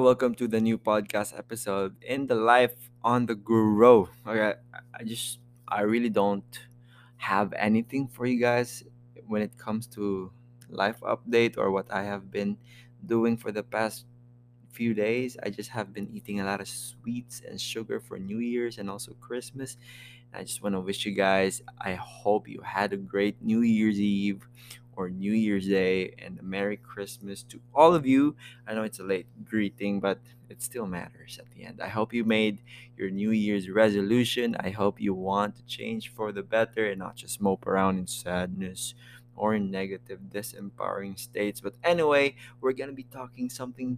Welcome to the new podcast episode in the life on the grow. Okay, I just I really don't have anything for you guys when it comes to life update or what I have been doing for the past few days. I just have been eating a lot of sweets and sugar for New Year's and also Christmas. I just want to wish you guys, I hope you had a great New Year's Eve or New Year's Day and a Merry Christmas to all of you. I know it's a late greeting, but it still matters at the end. I hope you made your New Year's resolution. I hope you want to change for the better and not just mope around in sadness or in negative, disempowering states. But anyway, we're going to be talking something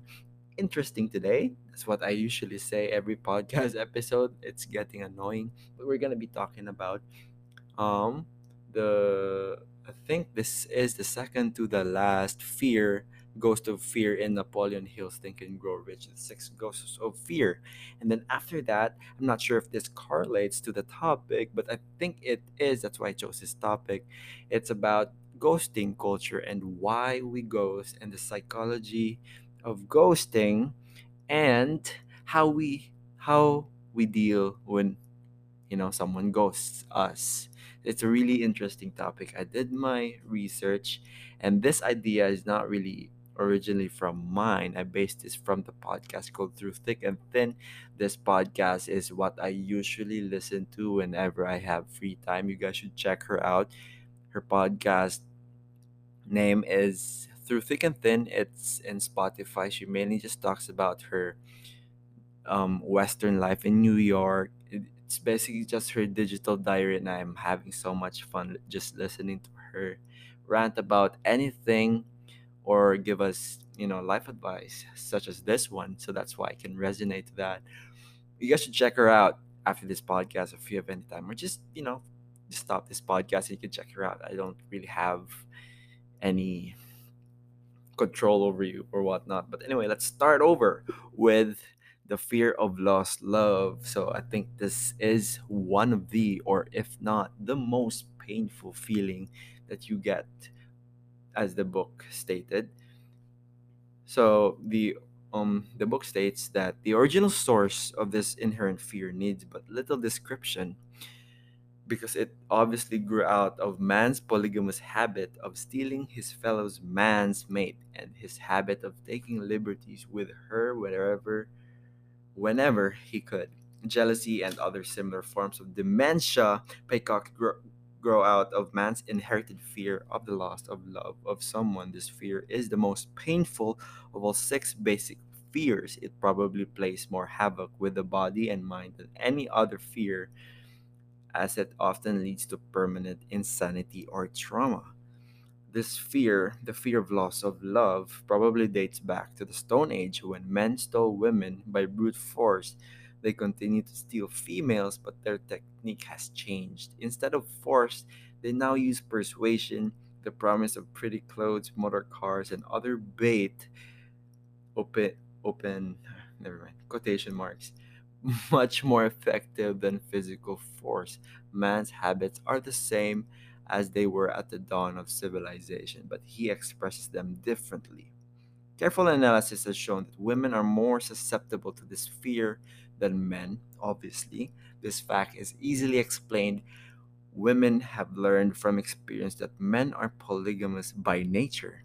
interesting today. That's what I usually say every podcast episode. It's getting annoying, but we're gonna be talking about um the I think this is the second to the last fear Ghost of Fear in Napoleon Hill's Think and Grow Rich, the six ghosts of fear. And then after that, I'm not sure if this correlates to the topic, but I think it is. That's why I chose this topic. It's about ghosting culture and why we ghost and the psychology of ghosting and how we how we deal when you know someone ghosts us it's a really interesting topic. I did my research and this idea is not really originally from mine. I based this from the podcast called through thick and thin. This podcast is what i usually listen to whenever i have free time. You guys should check her out. Her podcast name is through thick and thin. It's in spotify. She mainly just talks about her um, Western life in New York. It- It's basically just her digital diary, and I'm having so much fun just listening to her rant about anything or give us, you know, life advice such as this one. So that's why I can resonate to that. You guys should check her out after this podcast if you have any time, or just, you know, just stop this podcast and you can check her out. I don't really have any control over you or whatnot. But anyway, let's start over with the fear of lost love. So I think this is one of the, or if not, the most painful feeling that you get, as the book stated. So the um the book states that the original source of this inherent fear needs but little description because it obviously grew out of man's polygamous habit of stealing his fellow's man's mate and his habit of taking liberties with her wherever whenever he could. Jealousy and other similar forms of dementia praecox grow, grow out of man's inherited fear of the loss of love of someone. This fear is the most painful of all six basic fears. It probably plays more havoc with the body and mind than any other fear as it often leads to permanent insanity or trauma. This fear, the fear of loss of love, probably dates back to the Stone Age when men stole women by brute force. They continue to steal females, but their technique has changed. Instead of force, they now use persuasion, the promise of pretty clothes, motor cars, and other bait open open never mind quotation marks much more effective than physical force man's habits are the same as they were at the dawn of civilization but he expresses them differently careful analysis has shown that women are more susceptible to this fear than men obviously this fact is easily explained women have learned from experience that men are polygamous by nature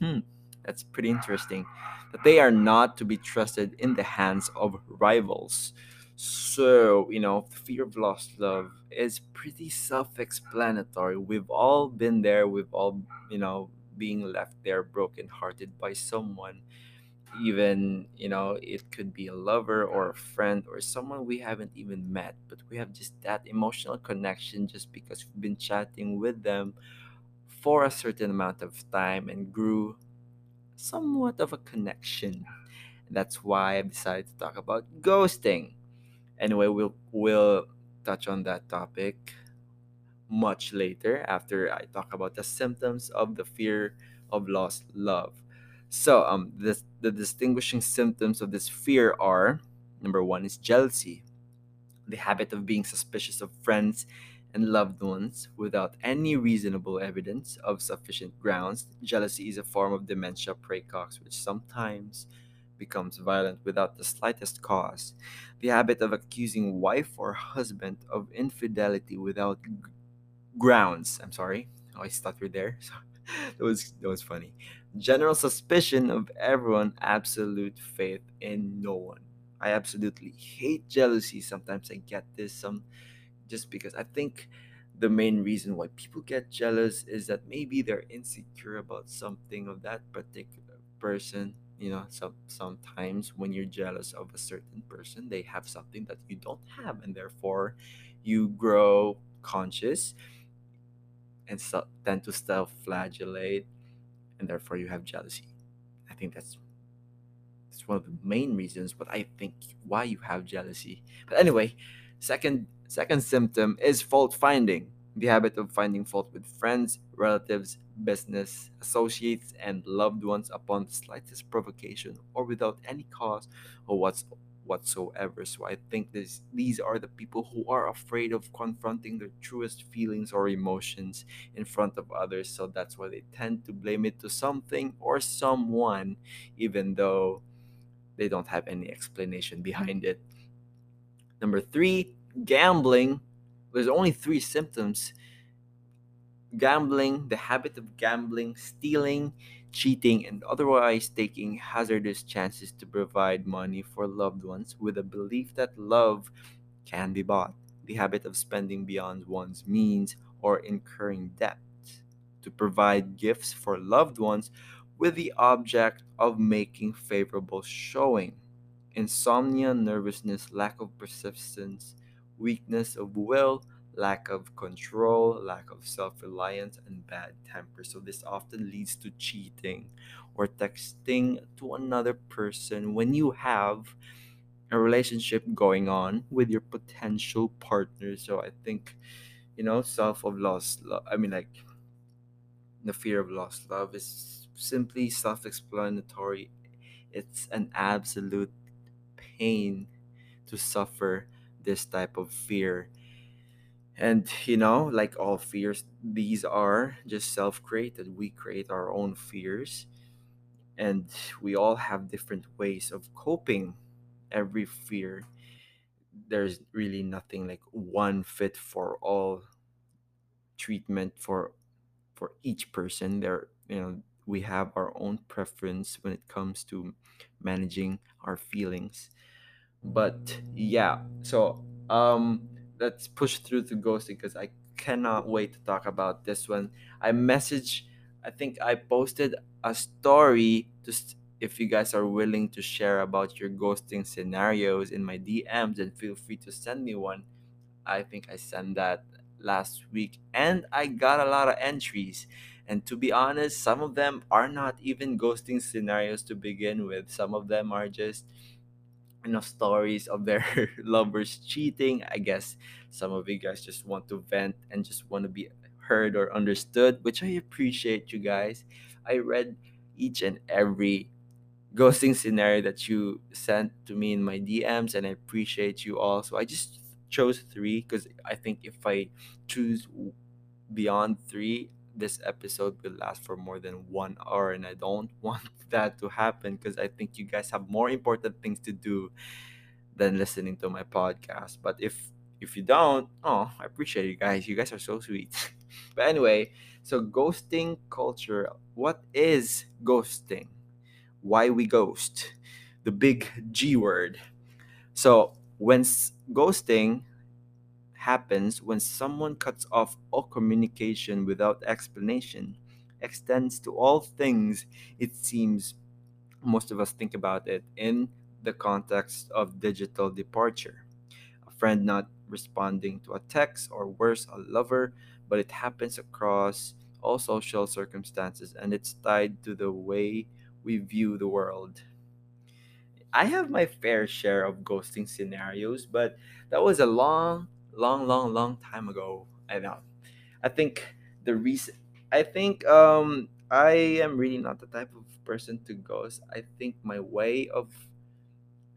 Hmm, that's pretty interesting. That they are not to be trusted in the hands of rivals. So, you know, the fear of lost love is pretty self explanatory. We've all been there, we've all, you know, being left there brokenhearted by someone. Even, you know, it could be a lover or a friend or someone we haven't even met, but we have just that emotional connection just because we've been chatting with them for a certain amount of time and grew somewhat of a connection. That's why I decided to talk about ghosting. Anyway, we'll we'll touch on that topic much later after I talk about the symptoms of the fear of lost love. So, um, the, the distinguishing symptoms of this fear are number one is jealousy, the habit of being suspicious of friends and loved ones without any reasonable evidence of sufficient grounds. Jealousy is a form of dementia praecox, which sometimes becomes violent without the slightest cause. The habit of accusing wife or husband of infidelity without g- grounds. I'm sorry. Oh, I stuttered there. So that was that was funny. General suspicion of everyone, absolute faith in no one. I absolutely hate jealousy. Sometimes I get this some just because I think the main reason why people get jealous is that maybe they're insecure about something of that particular person. You know, some sometimes when you're jealous of a certain person, they have something that you don't have, and therefore you grow conscious and so, tend to self-flagellate, and therefore you have jealousy. I think that's it's one of the main reasons but i think why you have jealousy but anyway second second symptom is fault finding the habit of finding fault with friends relatives business associates and loved ones upon the slightest provocation or without any cause or what's whatsoever so i think this these are the people who are afraid of confronting their truest feelings or emotions in front of others so that's why they tend to blame it to something or someone even though they don't have any explanation behind it. Number three, gambling. There's only three symptoms gambling, the habit of gambling, stealing, cheating, and otherwise taking hazardous chances to provide money for loved ones with a belief that love can be bought. The habit of spending beyond one's means or incurring debt to provide gifts for loved ones with the object of making favorable showing. Insomnia, nervousness, lack of persistence, weakness of will, lack of control, lack of self reliance, and bad temper. So, this often leads to cheating or texting to another person when you have a relationship going on with your potential partner. So, I think, you know, self of lost love, I mean, like, the fear of lost love is simply self explanatory. It's an absolute pain to suffer this type of fear. And, you know, like all fears, these are just self created. We create our own fears, and we all have different ways of coping every fear. There's really nothing like one fit for all treatment for for each person there you know we have our own preference when it comes to managing our feelings but yeah so um let's push through to ghosting because i cannot wait to talk about this one i message i think i posted a story just if you guys are willing to share about your ghosting scenarios in my dms then feel free to send me one I think I sent that last week and I got a lot of entries. And to be honest, some of them are not even ghosting scenarios to begin with. Some of them are just you know stories of their lovers cheating. I guess some of you guys just want to vent and just want to be heard or understood, which I appreciate you guys. I read each and every ghosting scenario that you sent to me in my DMs, and I appreciate you all. So I just chose three because I think if I choose beyond three, this episode will last for more than one hour, and I don't want that to happen because I think you guys have more important things to do than listening to my podcast. But if if you don't, oh, I appreciate you guys. You guys are so sweet. but anyway, so ghosting culture. What is ghosting? why we ghost, the big G word. So, when ghosting happens, when someone cuts off all communication without explanation, extends to all things, it seems most of us think about it in the context of digital departure. A friend not responding to a text, or worse, a lover, but it happens across all social circumstances and it's tied to the way we view the world. I have my fair share of ghosting scenarios, but that was a long, long, long, long time ago. I know. I think the reason I think um I am really not the type of person to ghost. I think my way of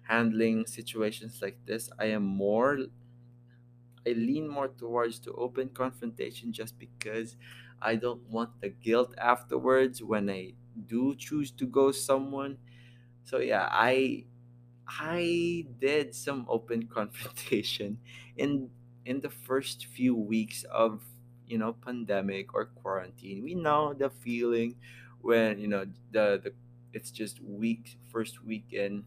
handling situations like this, I am more I lean more towards to open confrontation just because I don't want the guilt afterwards when I do choose to ghost someone So yeah, I I did some open confrontation in in the first few weeks of you know pandemic or quarantine. We know the feeling when you know the the it's just week first weekend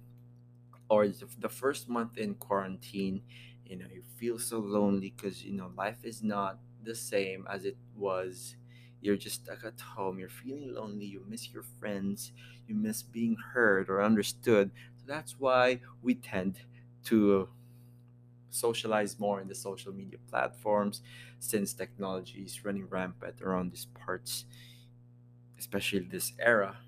or the first month in quarantine. You know you feel so lonely because you know life is not the same as it was. You're just stuck at home. You're feeling lonely. You miss your friends. You miss being heard or understood so that's why we tend to socialize more in the social media platforms since technology is running rampant around these parts, especially this era.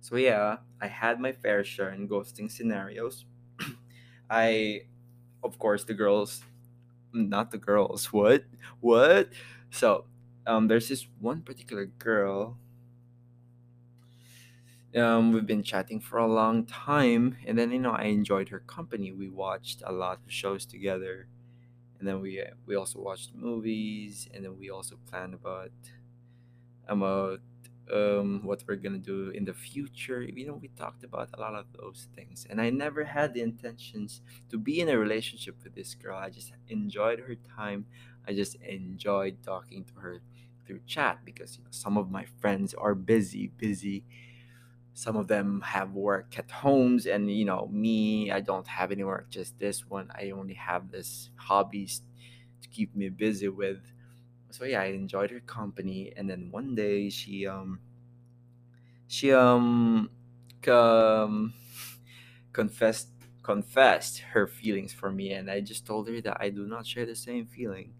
So yeah, I had my fair share in ghosting scenarios. I, of course, the girls, not the girls. What? What? So, um, there's this one particular girl um, we've been chatting for a long time, and then you know I enjoyed her company. We watched a lot of shows together, and then we uh, we also watched movies, and then we also planned about about um what we're gonna do in the future. You know, we talked about a lot of those things, and I never had the intentions to be in a relationship with this girl. I just enjoyed her time. I just enjoyed talking to her through chat because you know, some of my friends are busy, busy some of them have work at homes and you know me i don't have any work just this one i only have this hobbies to keep me busy with. So yeah i enjoyed her company and then one day she um she um um confessed confessed her feelings for me and i just told her that i do not share the same feeling.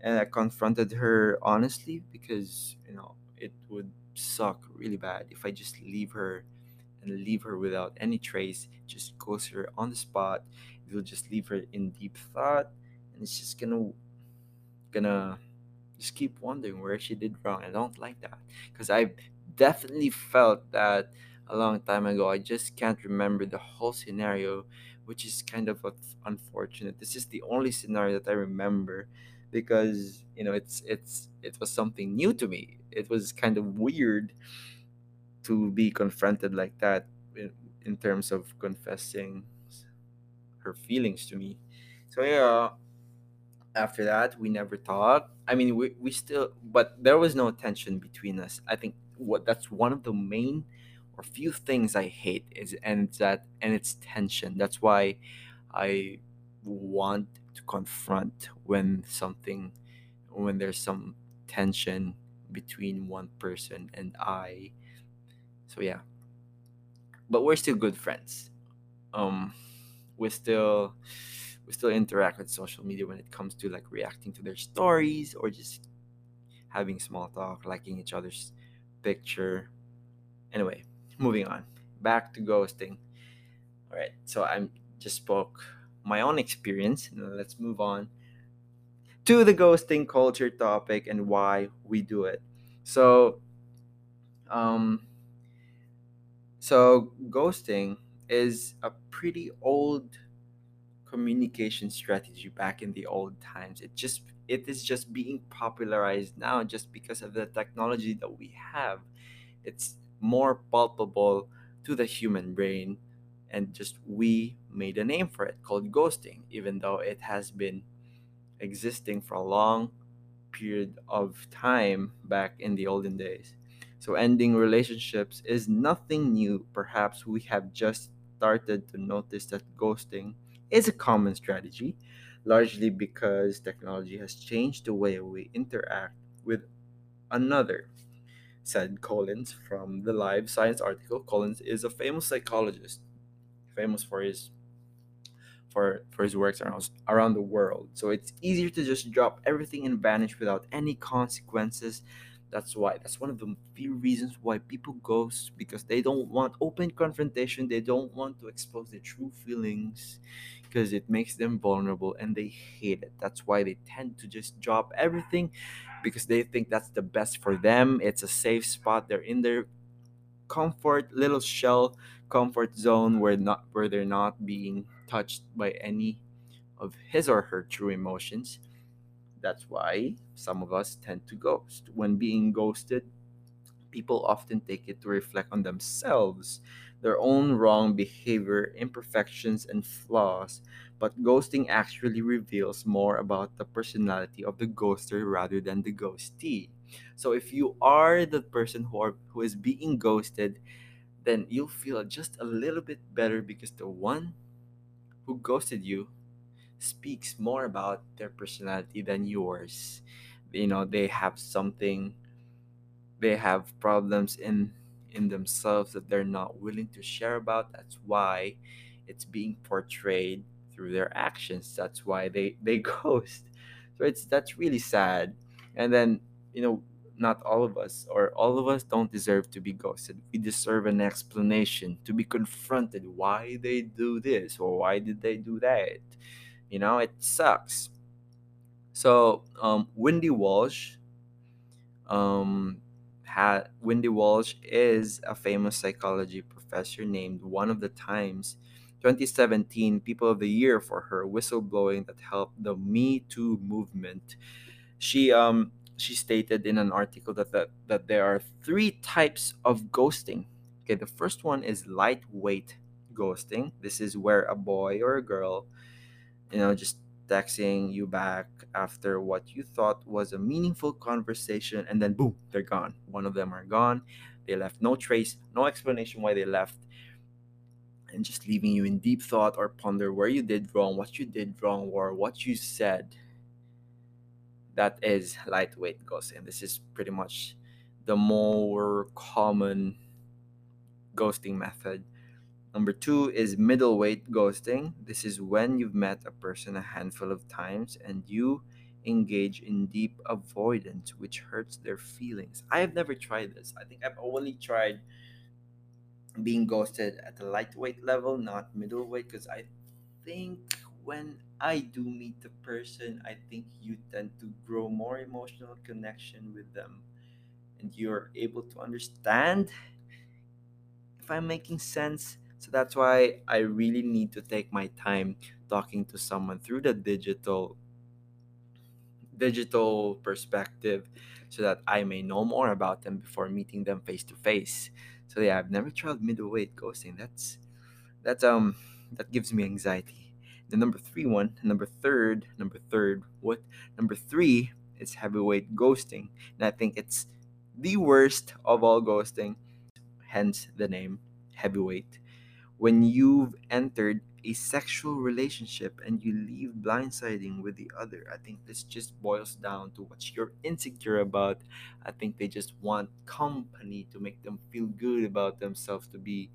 And i confronted her honestly because you know it would suck really bad if i just leave her and leave her without any trace just ghost her on the spot it will just leave her in deep thought and it's just gonna gonna just keep wondering where she did wrong. I don't like that because I definitely felt that a long time ago. I just can't remember the whole scenario, which is kind of unfortunate. This is the only scenario that I remember because you know it's it's it was something new to me. It was kind of weird to be confronted like that in, in terms of confessing her feelings to me. So yeah, after that we never talked i mean we, we still but there was no tension between us i think what that's one of the main or few things i hate is and it's that and it's tension that's why i want to confront when something when there's some tension between one person and i so yeah but we're still good friends um we still we still interact with social media when it comes to like reacting to their stories or just having small talk, liking each other's picture. Anyway, moving on. Back to ghosting. All right. So I'm just spoke my own experience. Let's move on to the ghosting culture topic and why we do it. So, um, so ghosting is a pretty old communication strategy back in the old times. It just it is just being popularized now just because of the technology that we have. It's more palpable to the human brain and just we made a name for it called ghosting even though it has been existing for a long period of time back in the olden days. So ending relationships is nothing new. Perhaps we have just started to notice that ghosting is a common strategy, largely because technology has changed the way we interact with another, said Collins from the Live Science article. Collins is a famous psychologist, famous for his for for his works around around the world. So it's easier to just drop everything and vanish without any consequences. That's why that's one of the few reasons why people ghost because they don't want open confrontation. They don't want to expose their true feelings because it makes them vulnerable and they hate it. That's why they tend to just drop everything because they think that's the best for them. It's a safe spot. They're in their comfort little shell comfort zone where not where they're not being touched by any of his or her true emotions. That's why some of us tend to ghost. When being ghosted people often take it to reflect on themselves their own wrong behavior, imperfections, and flaws, but ghosting actually reveals more about the personality of the ghoster rather than the ghostee. So if you are the person who are who is being ghosted, then you'll feel just a little bit better because the one who ghosted you speaks more about their personality than yours. You know, they have something they have problems in in themselves that they're not willing to share about. That's why it's being portrayed through their actions. That's why they they ghost. So it's that's really sad. And then you know not all of us or all of us don't deserve to be ghosted. We deserve an explanation to be confronted. Why they do this or why did they do that? You know it sucks. So um wendy walsh um, had Wendy Walsh is a famous psychology professor named one of the Times 2017 People of the Year for her whistleblowing that helped the Me Too movement. She um she stated in an article that, that that there are three types of ghosting. Okay, the first one is lightweight ghosting. This is where a boy or a girl, you know, just texting you back after what you thought was a meaningful conversation and then boom they're gone one of them are gone they left no trace no explanation why they left and just leaving you in deep thought or ponder where you did wrong what you did wrong or what you said that is lightweight ghosting this is pretty much the more common ghosting method Number two is middleweight ghosting. This is when you've met a person a handful of times and you engage in deep avoidance, which hurts their feelings. I have never tried this. I think I've only tried being ghosted at the lightweight level, not middleweight, because I think when I do meet the person, I think you tend to grow more emotional connection with them and you're able to understand if I'm making sense. So that's why I really need to take my time talking to someone through the digital digital perspective so that I may know more about them before meeting them face to face. So yeah, I've never tried middleweight ghosting. That's that's um that gives me anxiety. The number three one, number third, number third, what number three is heavyweight ghosting. And I think it's the worst of all ghosting, hence the name heavyweight when you've entered a sexual relationship and you leave blindsiding with the other. I think this just boils down to what you're insecure about. I think they just want company to make them feel good about themselves, to be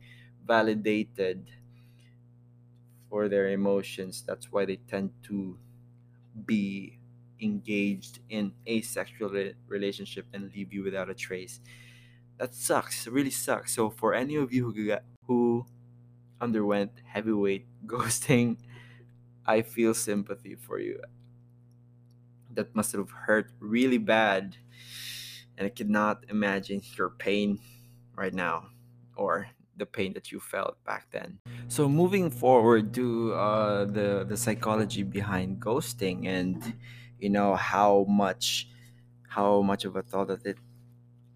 validated their emotions. That's why they tend to be engaged in a sexual re- relationship and leave you without a trace. That sucks. It really sucks. So for any of you who got, who underwent heavyweight ghosting, I feel sympathy for you. That must have hurt really bad. And I cannot imagine your pain right now or the pain that you felt back then. So moving forward to uh, the the psychology behind ghosting and you know how much how much of a thought that it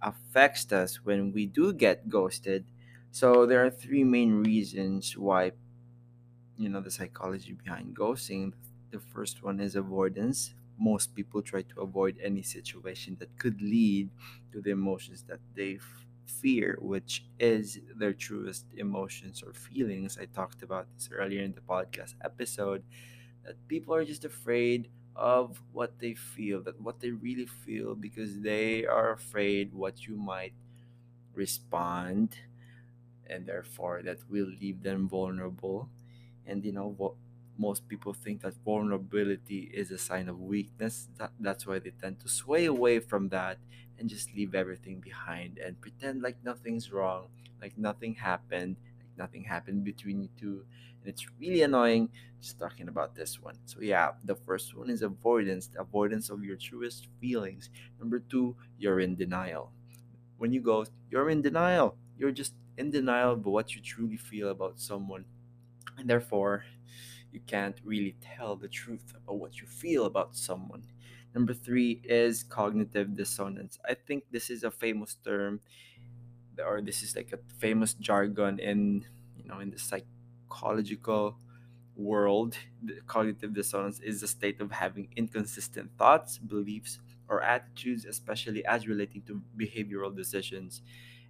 affects us when we do get ghosted so there are three main reasons why you know the psychology behind ghosting. The first one is avoidance. Most people try to avoid any situation that could lead to the emotions that they f- fear, which is their truest emotions or feelings. I talked about this earlier in the podcast episode that people are just afraid of what they feel, that what they really feel, because they are afraid what you might respond and therefore that will leave them vulnerable and you know what most people think that vulnerability is a sign of weakness. That, that's why they tend to sway away from that and just leave everything behind and pretend like nothing's wrong like nothing happened like nothing happened between you two. And it's really annoying just talking about this one. So yeah the first one is avoidance the avoidance of your truest feelings. Number two you're in denial. When you go you're in denial. You're just in denial of what you truly feel about someone. And therefore you can't really tell the truth about what you feel about someone. Number three is cognitive dissonance. I think this is a famous term or this is like a famous jargon in you know in the psychological world. The cognitive dissonance is a state of having inconsistent thoughts beliefs or attitudes especially as relating to behavioral decisions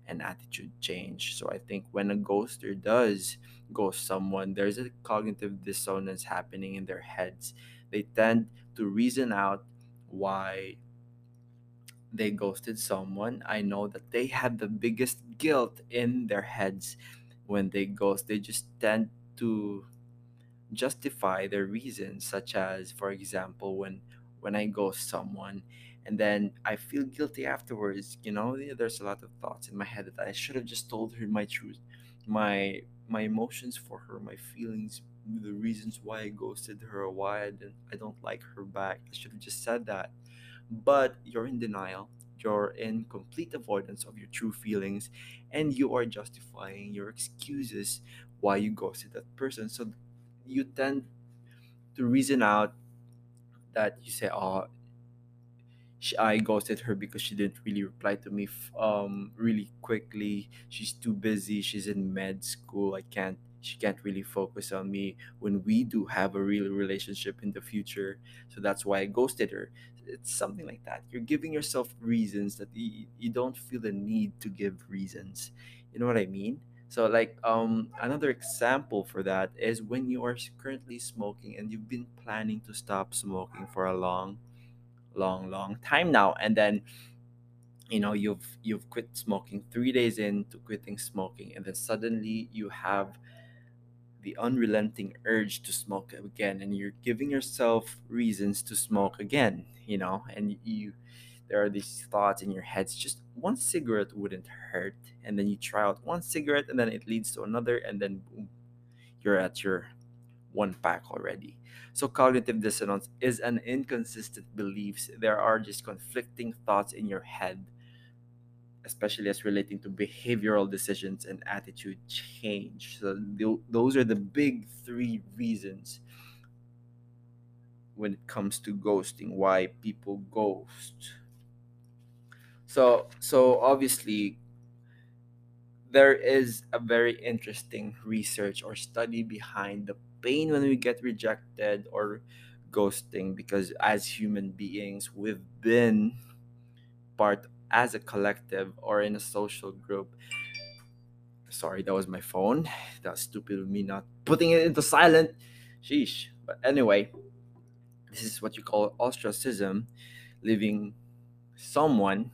and attitude change. So i think when a ghoster does ghost someone there's a cognitive dissonance happening in their heads. They tend to reason out why they ghosted someone, I know that they have the biggest guilt in their heads when they ghost. They just tend to justify their reasons, such as, for example, when when I ghost someone and then I feel guilty afterwards, you know, there's a lot of thoughts in my head that I should have just told her my truth, my my emotions for her, my feelings, the reasons why I ghosted her, why I didn't I don't like her back. I should have just said that but you're in denial, you're in complete avoidance of your true feelings, and you are justifying your excuses why you ghosted that person. So you tend to reason out that you say, "Oh, she, I ghosted her because she didn't really reply to me f- um really quickly. She's too busy. She's in med school. I can't she can't really focus on me when we do have a real relationship in the future. So that's why I ghosted her. It's something like that. You're giving yourself reasons that you, you don't feel the need to give reasons. You know what I mean? So like um another example for that is when you are currently smoking and you've been planning to stop smoking for a long long long time now. And then you know you've you've quit smoking 3 days into quitting smoking and then suddenly you have the unrelenting urge to smoke again and you're giving yourself reasons to smoke again you know? And you there are these thoughts in your heads just one cigarette wouldn't hurt. And then you try out one cigarette and then it leads to another and then boom you're at your one pack already. So cognitive dissonance is an inconsistent beliefs. There are just conflicting thoughts in your head, especially as relating to behavioral decisions and attitude change. So tho- those are the big three reasons when it comes to ghosting why people ghost. So so obviously there is a very interesting research or study behind the pain when we get rejected or ghosting because as human beings we've been part as a collective or in a social group. Sorry that was my phone. That's stupid of me not putting it into silent. Sheesh. But anyway this is what you call ostracism leaving someone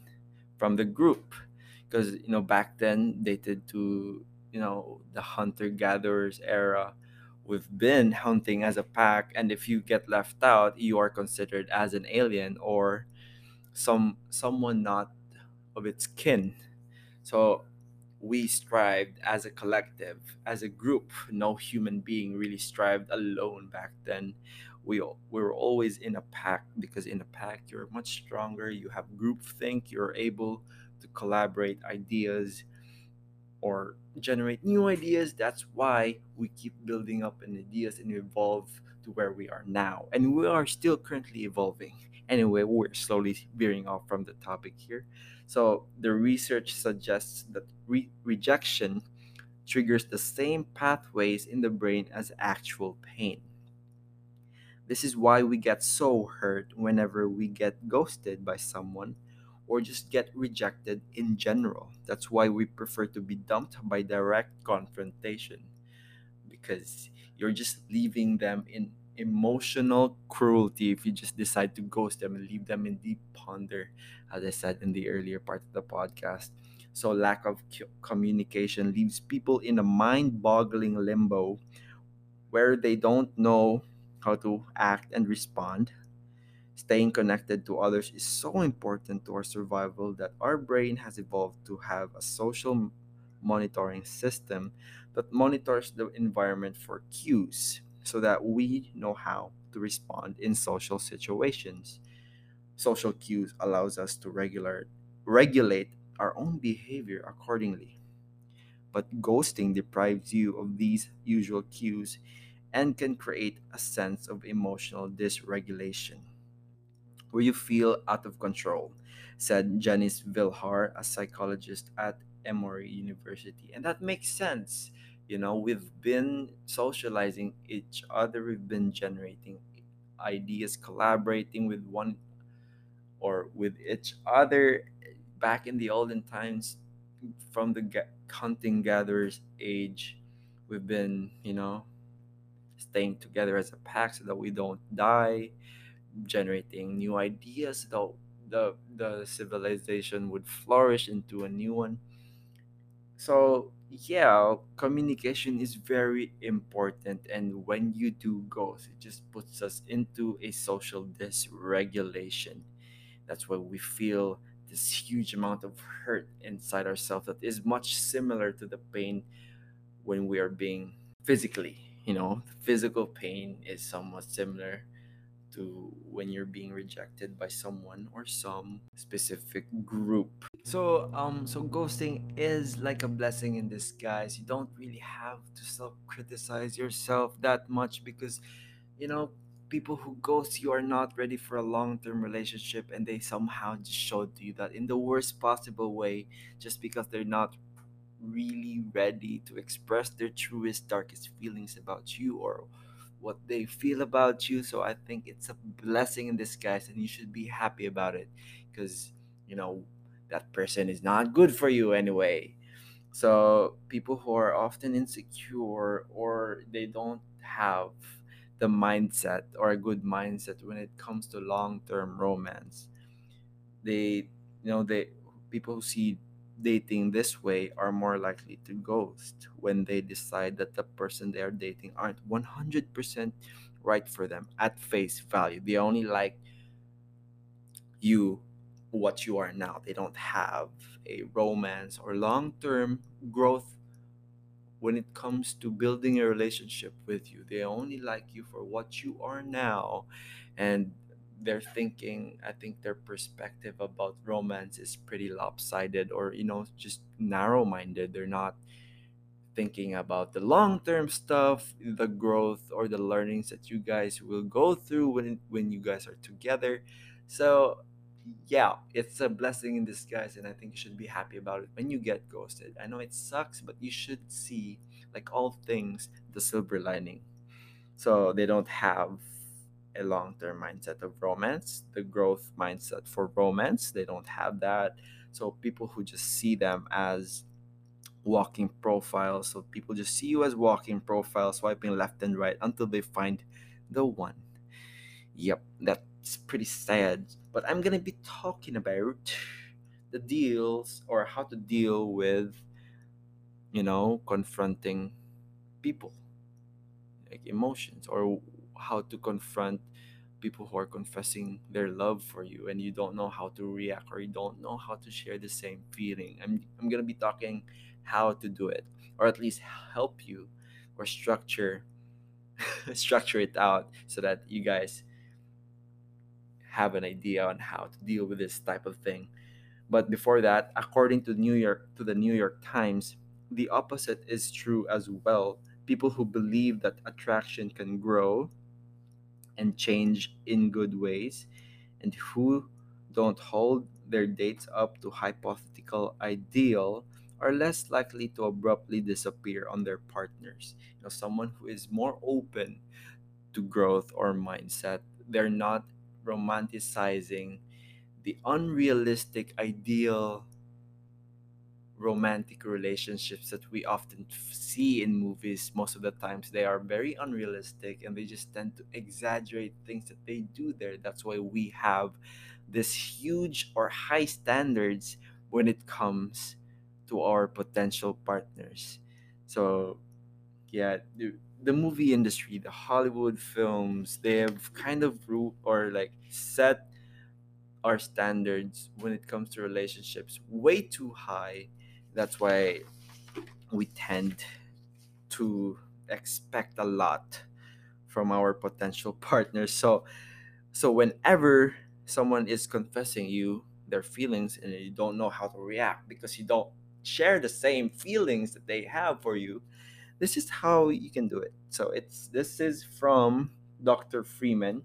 from the group. Because you know back then dated to you know the hunter gatherers era we've been hunting as a pack and if you get left out you are considered as an alien or some someone not of its kin. So we strived as a collective as a group. No human being really strived alone back then. We we were always in a pack because in a pack you're much stronger you have group think you're able to collaborate ideas or generate new ideas. That's why we keep building up in ideas and evolve to where we are now. And we are still currently evolving. Anyway, we're slowly veering off from the topic here. So, the research suggests that re- rejection triggers the same pathways in the brain as actual pain. This is why we get so hurt whenever we get ghosted by someone or just get rejected in general. That's why we prefer to be dumped by direct confrontation because you're just leaving them in emotional cruelty if you just decide to ghost them and leave them in deep ponder, as I said in the earlier part of the podcast. So, lack of communication leaves people in a mind boggling limbo where they don't know how to act and respond. Staying connected to others is so important to our survival that our brain has evolved to have a social monitoring system that monitors the environment for cues so that we know how to respond in social situations. Social cues allows us to regular regulate our own behavior accordingly. But ghosting deprives you of these usual cues and can create a sense of emotional dysregulation where you feel out of control, said Jennice Vilhauer, a psychologist at Emory University. And that makes sense. You know, we've been socializing each other, we've been generating ideas, collaborating with one or with each other back in the olden times from the hunting gatherers age. We've been, you know, staying together as a pack so that we don't die generating new ideas though the the civilization would flourish into a new one. So yeah communication is very important and when you do goes it just puts us into a social dysregulation. That's why we feel this huge amount of hurt inside ourselves that is much similar to the pain when we are being physically you know physical pain is somewhat similar to when you're being rejected by someone or some specific group. So um so ghosting is like a blessing in disguise. You don't really have to self-criticize yourself that much because you know people who ghost you are not ready for a long-term relationship and they somehow just showed you that in the worst possible way just because they're not really ready to express their truest darkest feelings about you or what they feel about you. So I think it's a blessing in disguise, and you should be happy about it because you know that person is not good for you anyway. So people who are often insecure or they don't have the mindset or a good mindset when it comes to long-term romance they you know they people who see dating this way are more likely to ghost when they decide that the person they are dating aren't 100% right for them at face value. They only like you what you are now. They don't have a romance or long-term growth when it comes to building a relationship with you. They only like you for what you are now and they're thinking i think their perspective about romance is pretty lopsided or you know just narrow minded they're not thinking about the long term stuff the growth or the learnings that you guys will go through when when you guys are together. So yeah it's a blessing in disguise and i think you should be happy about it when you get ghosted. I know it sucks but you should see like all things the silver lining. So they don't have a long-term mindset of romance the growth mindset for romance they don't have that. So people who just see them as walking profiles so people just see you as walking profiles swiping left and right until they find the one. Yep that's pretty sad but i'm gonna be talking about the deals or how to deal with you know confronting people like emotions or how to confront people who are confessing their love for you and you don't know how to react or you don't know how to share the same feeling. I'm, I'm gonna be talking how to do it or at least help you or structure structure it out so that you guys have an idea on how to deal with this type of thing. But before that according to new york to the new york times the opposite is true as well. People who believe that attraction can grow and change in good ways, and who don't hold their dates up to hypothetical ideal are less likely to abruptly disappear on their partners. You know, someone who is more open to growth or mindset, they're not romanticizing the unrealistic ideal romantic relationships that we often see in movies most of the times they are very unrealistic and they just tend to exaggerate things that they do there. That's why we have this huge or high standards when it comes to our potential partners. So yeah the, the movie industry the hollywood films they have kind of rule or like set our standards when it comes to relationships way too high that's why we tend to expect a lot from our potential partners. So so whenever someone is confessing you their feelings and you don't know how to react because you don't share the same feelings that they have for you, this is how you can do it. So it's this is from Dr. Freeman.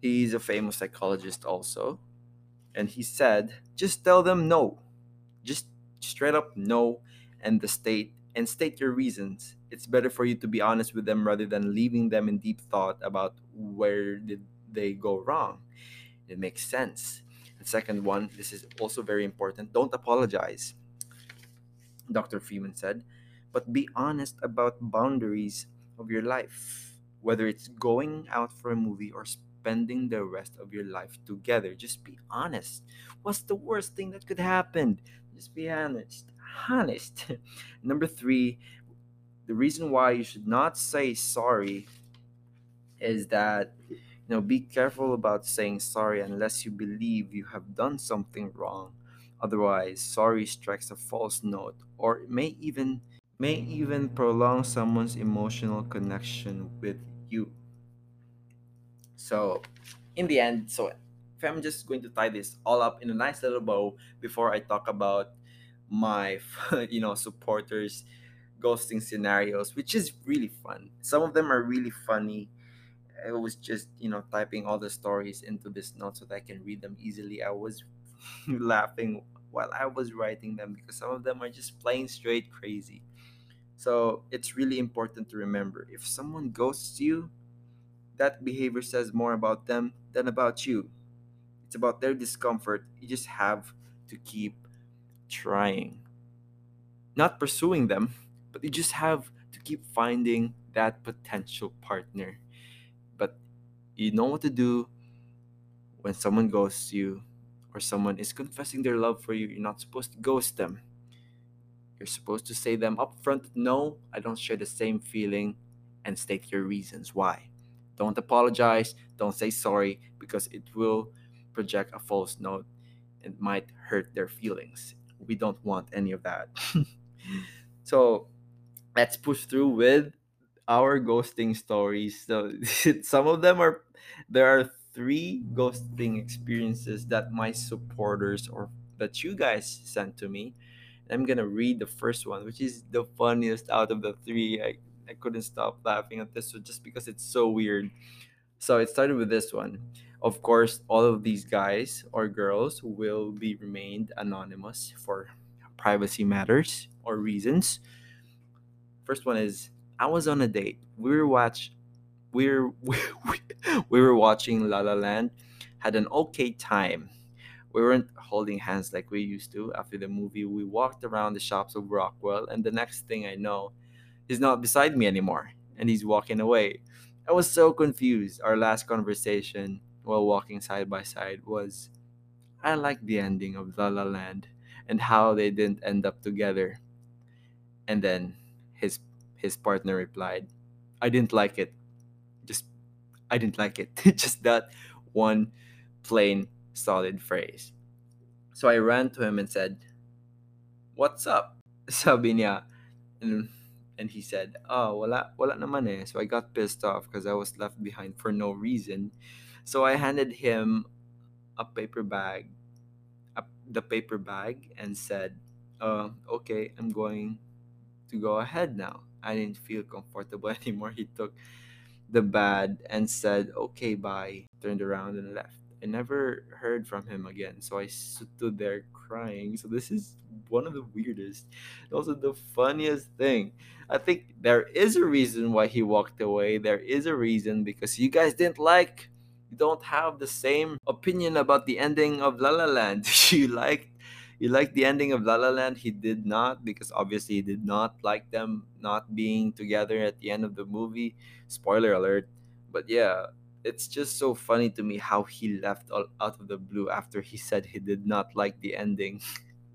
He's a famous psychologist also. And he said, just tell them no. Just straight up no and the state and state your reasons. It's better for you to be honest with them rather than leaving them in deep thought about where did they go wrong. It makes sense. The second one, this is also very important. Don't apologize. Dr. Freeman said, but be honest about boundaries of your life, whether it's going out for a movie or spending the rest of your life together. Just be honest. What's the worst thing that could happen? Just be honest. Honest. Number three, the reason why you should not say sorry is that you know be careful about saying sorry unless you believe you have done something wrong otherwise sorry strikes a false note or it may even may even prolong someone's emotional connection with you so in the end so i'm just going to tie this all up in a nice little bow before i talk about my you know supporters ghosting scenarios which is really fun some of them are really funny I was just, you know, typing all the stories into this note so that I can read them easily. I was laughing while I was writing them because some of them are just plain straight crazy. So it's really important to remember if someone ghosts you, that behavior says more about them than about you. It's about their discomfort. You just have to keep trying. Not pursuing them, but you just have to keep finding that potential partner. But you know what to do when someone ghosts you or someone is confessing their love for you. You're not supposed to ghost them. You're supposed to say them up front, no, I don't share the same feeling, and state your reasons why. Don't apologize, don't say sorry, because it will project a false note. It might hurt their feelings. We don't want any of that. so let's push through with our ghosting stories. So some of them are there are three ghosting experiences that my supporters or that you guys sent to me. I'm gonna read the first one, which is the funniest out of the three. I, I couldn't stop laughing at this one just because it's so weird. So it started with this one. Of course, all of these guys or girls will be remained anonymous for privacy matters or reasons. First one is I was on a date. We were watch we were we were watching La La Land, had an okay time. We weren't holding hands like we used to after the movie. We walked around the shops of Rockwell, and the next thing I know, he's not beside me anymore, and he's walking away. I was so confused. Our last conversation while walking side by side was I like the ending of La La Land and how they didn't end up together. And then his his partner replied, I didn't like it. Just I didn't like it. Just that one plain solid phrase. So I ran to him and said, "What's up?" Sabi. And, and he said, "Oh, wala wala naman eh." So I got pissed off because I was left behind for no reason. So I handed him a paper bag, a, the paper bag, and said, uh, "Okay, I'm going to go ahead now." I didn't feel comfortable anymore. He took the bad and said, okay, bye, turned around and left. I never heard from him again. So I stood there crying. So this is one of the weirdest, also the funniest thing. I think there is a reason why he walked away. There is a reason because you guys didn't like, you don't have the same opinion about the ending of La La Land. you liked you liked the ending of La La Land. He did not because obviously he did not like them not being together at the end of the movie. Spoiler alert. But yeah, it's just so funny to me how he left all out of the blue after he said he did not like the ending.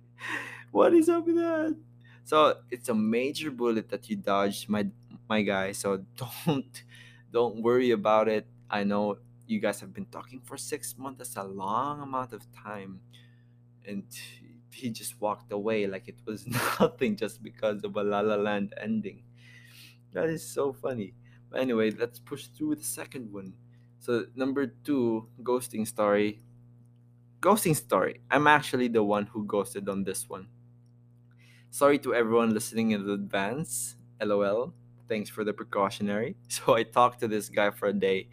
what is up with that? So it's a major bullet that you dodged, my my guy. So don't don't worry about it. I know you guys have been talking for six months. That's a long amount of time, and he just walked away like it was nothing just because of a La La Land ending. That is so funny. But anyway, let's push through the second one. So number two, ghosting story. Ghosting story. I'm actually the one who ghosted on this one. Sorry to everyone listening in advance. LOL. Thanks for the precautionary. So I talked to this guy for a day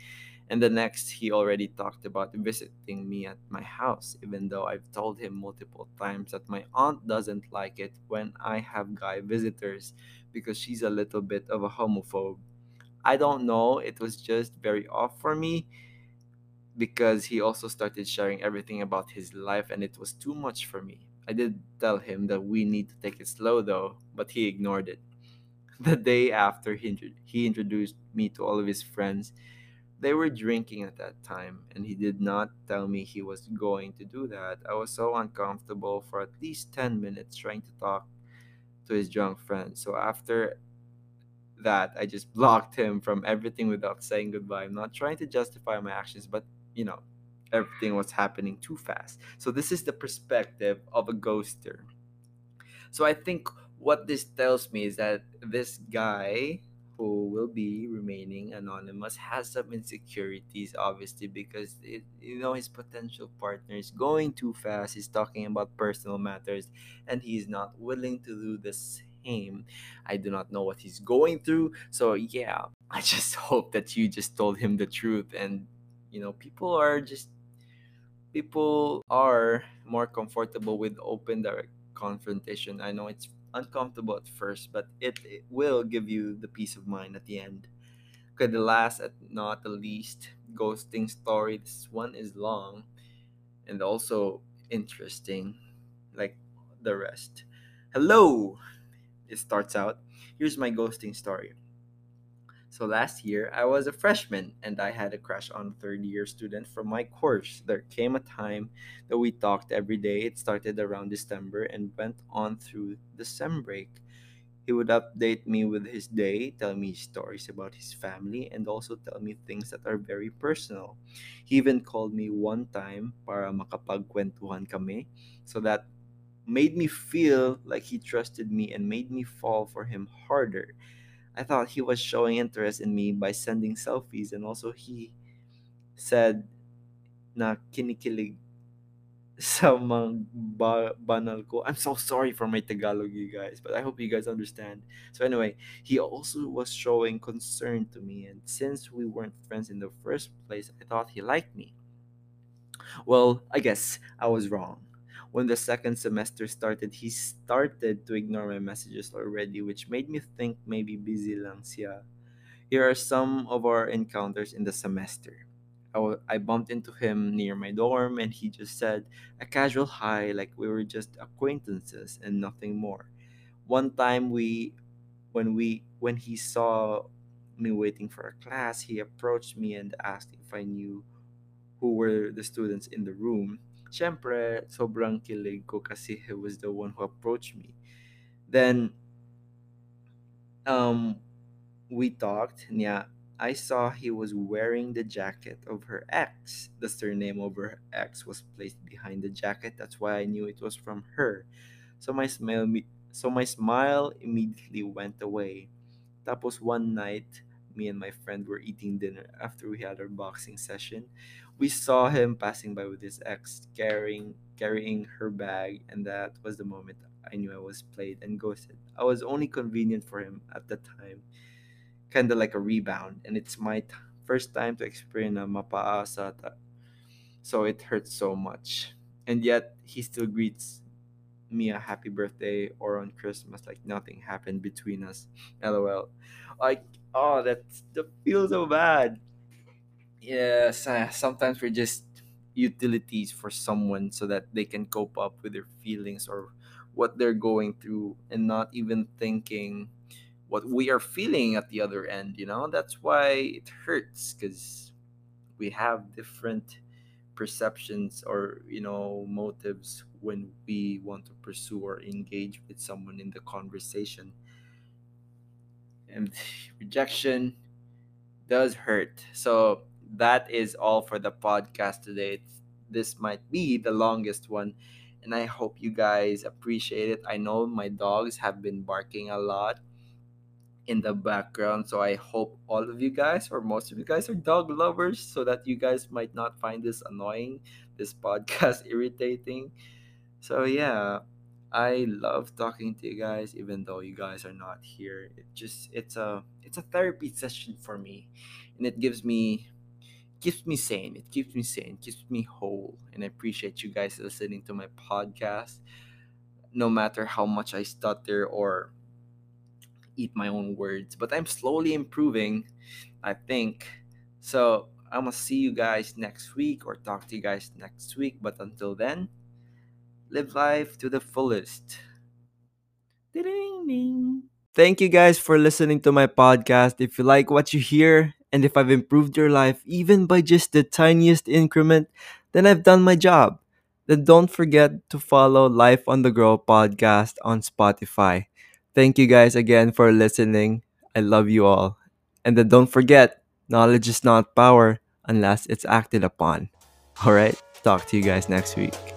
And the next, he already talked about visiting me at my house, even though I've told him multiple times that my aunt doesn't like it when I have guy visitors because she's a little bit of a homophobe. I don't know, it was just very off for me because he also started sharing everything about his life and it was too much for me. I did tell him that we need to take it slow though, but he ignored it. The day after he, he introduced me to all of his friends, they were drinking at that time, and he did not tell me he was going to do that. I was so uncomfortable for at least 10 minutes trying to talk to his drunk friend So after that, I just blocked him from everything without saying goodbye. I'm not trying to justify my actions, but you know, everything was happening too fast. So this is the perspective of a ghoster. So I think what this tells me is that this guy who will be remaining anonymous has some insecurities obviously because it, you know his potential partner is going too fast. He's talking about personal matters and he's not willing to do the same. I do not know what he's going through. So yeah i just hope that you just told him the truth and you know people are just people are more comfortable with open direct confrontation. I know it's uncomfortable at first, but it, it will give you the peace of mind at the end. Okay, the last and not the least ghosting story. This one is long and also interesting, like the rest. Hello! It starts out. Here's my ghosting story. So last year, I was a freshman and I had a crush on a third year student from my course. There came a time that we talked every day. It started around December and went on through the sem break. He would update me with his day, tell me stories about his family, and also tell me things that are very personal. He even called me one time para makapagkwentuhan kami. So that made me feel like he trusted me and made me fall for him harder. I thought he was showing interest in me by sending selfies and also he said na kinikilig sa mga ba- banal ko. I'm so sorry for my Tagalog, you guys, but I hope you guys understand. So anyway, he also was showing concern to me, and since we weren't friends in the first place, I thought he liked me. Well, I guess I was wrong. When the second semester started, he started to ignore my messages already, which made me think maybe busy lang siya. Here are some of our encounters in the semester. I, I bumped into him near my dorm and he just said a casual hi like we were just acquaintances and nothing more. One time we when we when he saw me waiting for a class, he approached me and asked if I knew who were the students in the room. Siyempre, sobrang kilig ko kasi he was the one who approached me. Then, um, we talked. Yeah, I saw he was wearing the jacket of her ex. The surname of her ex was placed behind the jacket. That's why I knew it was from her. So my smile, so my smile immediately went away. Tapos one night, me and my friend were eating dinner after we had our boxing session. We saw him passing by with his ex, carrying carrying her bag, and that was the moment I knew I was played and ghosted. I was only convenient for him at the time, kind of like a rebound, and it's my t- first time to experience a mapaasa, so it hurts so much. And yet he still greets me a happy birthday or on Christmas like nothing happened between us. LOL. Like oh that that feels so bad. Yes, sometimes we're just utilities for someone so that they can cope up with their feelings or what they're going through and not even thinking what we are feeling at the other end, you know? That's why it hurts cuz we have different perceptions or you know motives when we want to pursue or engage with someone in the conversation and rejection does hurt so that is all for the podcast today this might be the longest one and i hope you guys appreciate it i know my dogs have been barking a lot in the background. So I hope all of you guys, or most of you guys, are dog lovers so that you guys might not find this annoying, this podcast irritating. So yeah, I love talking to you guys, even though you guys are not here. It just it's a it's a therapy session for me, and it gives me keeps me sane. It keeps me sane, keeps me whole. And I appreciate you guys listening to my podcast. No matter how much I stutter or eat my own words, but I'm slowly improving, I think. So I'm gonna see you guys next week or talk to you guys next week. But until then, live life to the fullest. Thank you guys for listening to my podcast. If you like what you hear, and if I've improved your life even by just the tiniest increment, then I've done my job. Then don't forget to follow Life on the Grow podcast on Spotify. Thank you guys again for listening. I love you all. And then don't forget, knowledge is not power unless it's acted upon. All right, talk to you guys next week.